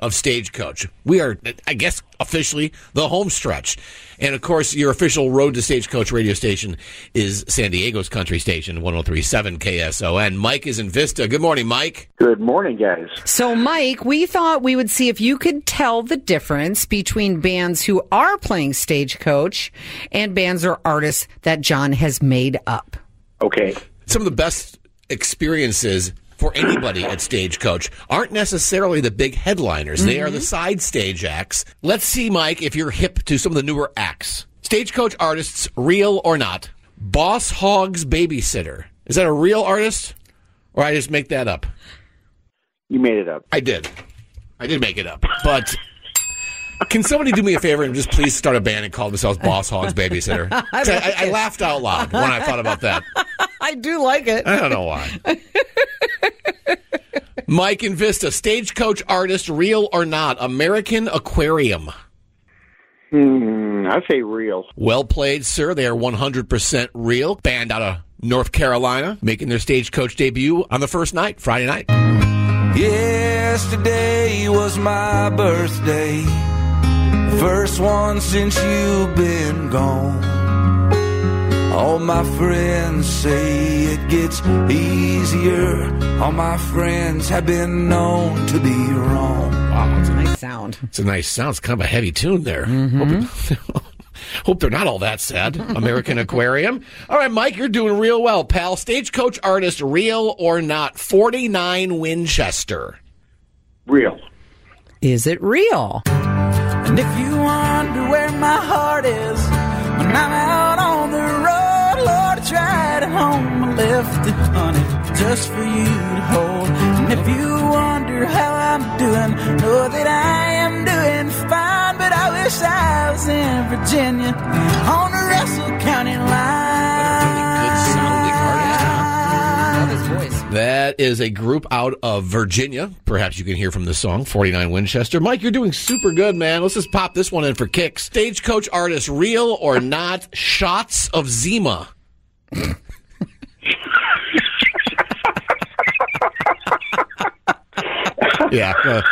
of Stagecoach. We are, I guess, officially the home stretch. And of course, your official Road to Stagecoach radio station is San Diego's country station, 1037 KSON. Mike is in Vista. Good morning, Mike. Good morning, guys. So, Mike, we thought we would see if you could tell the difference between bands who are playing Stagecoach and bands or artists that John has made up. Okay. Some of the best experiences for anybody at Stagecoach aren't necessarily the big headliners. They are the mm-hmm. side stage acts. Let's see, Mike, if you're hip to some of the newer acts. Stagecoach artists, real or not. Boss Hogg's Babysitter. Is that a real artist? Or I just make that up? You made it up. I did. I did make it up. But can somebody do me a favor and just please start a band and call themselves Boss Hogg's Babysitter? 'Cause I, I, I laughed out loud when I thought about that. I do like it. I don't know why. Mike and Vista, stagecoach artist, real or not, American Aquarium. Hmm, I say real. Well played, sir. They are 100% real. Band out of North Carolina, making their stagecoach debut on the first night, Friday night. Yesterday was my birthday. First one since you've been gone. All my friends say it gets easier. All my friends have been known to be wrong. Wow, it's a, Nice sound. it's a nice sound. It's kind of a heavy tune there. Mm-hmm. Hope, hope they're not all that sad. American Aquarium. All right, Mike, you're doing real well, pal. Stagecoach artist, real or not, 49 Winchester. Real. Is it real? And if you wonder where my heart is when I'm out home. I left it, honey, just for you to hold. And if you wonder how I'm doing, know that I am doing fine. But I wish I was in Virginia on the Russell County line. That is a group out of Virginia. Perhaps you can hear from the song 49 Winchester. Mike, you're doing super good, man. Let's just pop this one in for kicks. Stagecoach artist, real or not, shots of Zima. yeah. uh,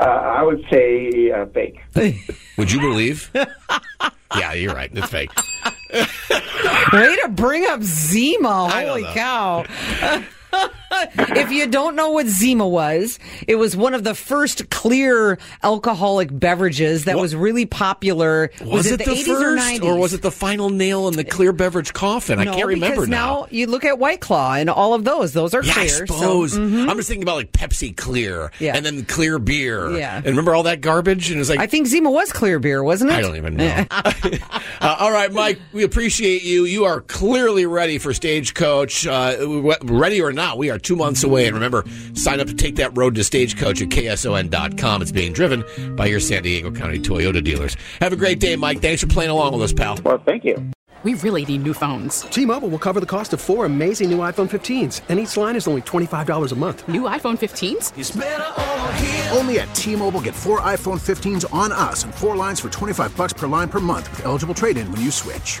Uh, I would say uh, fake. would you believe? yeah, you're right. It's fake. Way to bring up Zima. Holy cow. If you don't know what Zima was, it was one of the first clear alcoholic beverages that What- was really popular. Was, it, it, the, the 80s or first, 90s? or was it the final nail in the clear beverage coffin? I can't remember because now. you look at White Claw and all of those; those are Yeah, I clear. so- suppose. I'm just thinking about like Pepsi Clear Yeah. and then clear beer. Yeah. And remember all that garbage? And it's like, I think Zima was clear beer, wasn't it? I don't even know. uh, all right, Mike, we appreciate you. You are clearly ready for Stagecoach. Uh, ready or not, we are two months away. And remember, sign up to take that road to Stagecoach at KSON.com. It's being driven by your San Diego County Toyota dealers. Have a great day, Mike. Thanks for playing along with us, pal. Well, thank you. We really need new phones. T-Mobile will cover the cost of four amazing new iPhone 15s, and each line is only $25 a month. New iPhone 15s? It's over here. Only at T-Mobile get four iPhone 15s on us and four lines for 25 bucks per line per month with eligible trade-in when you switch.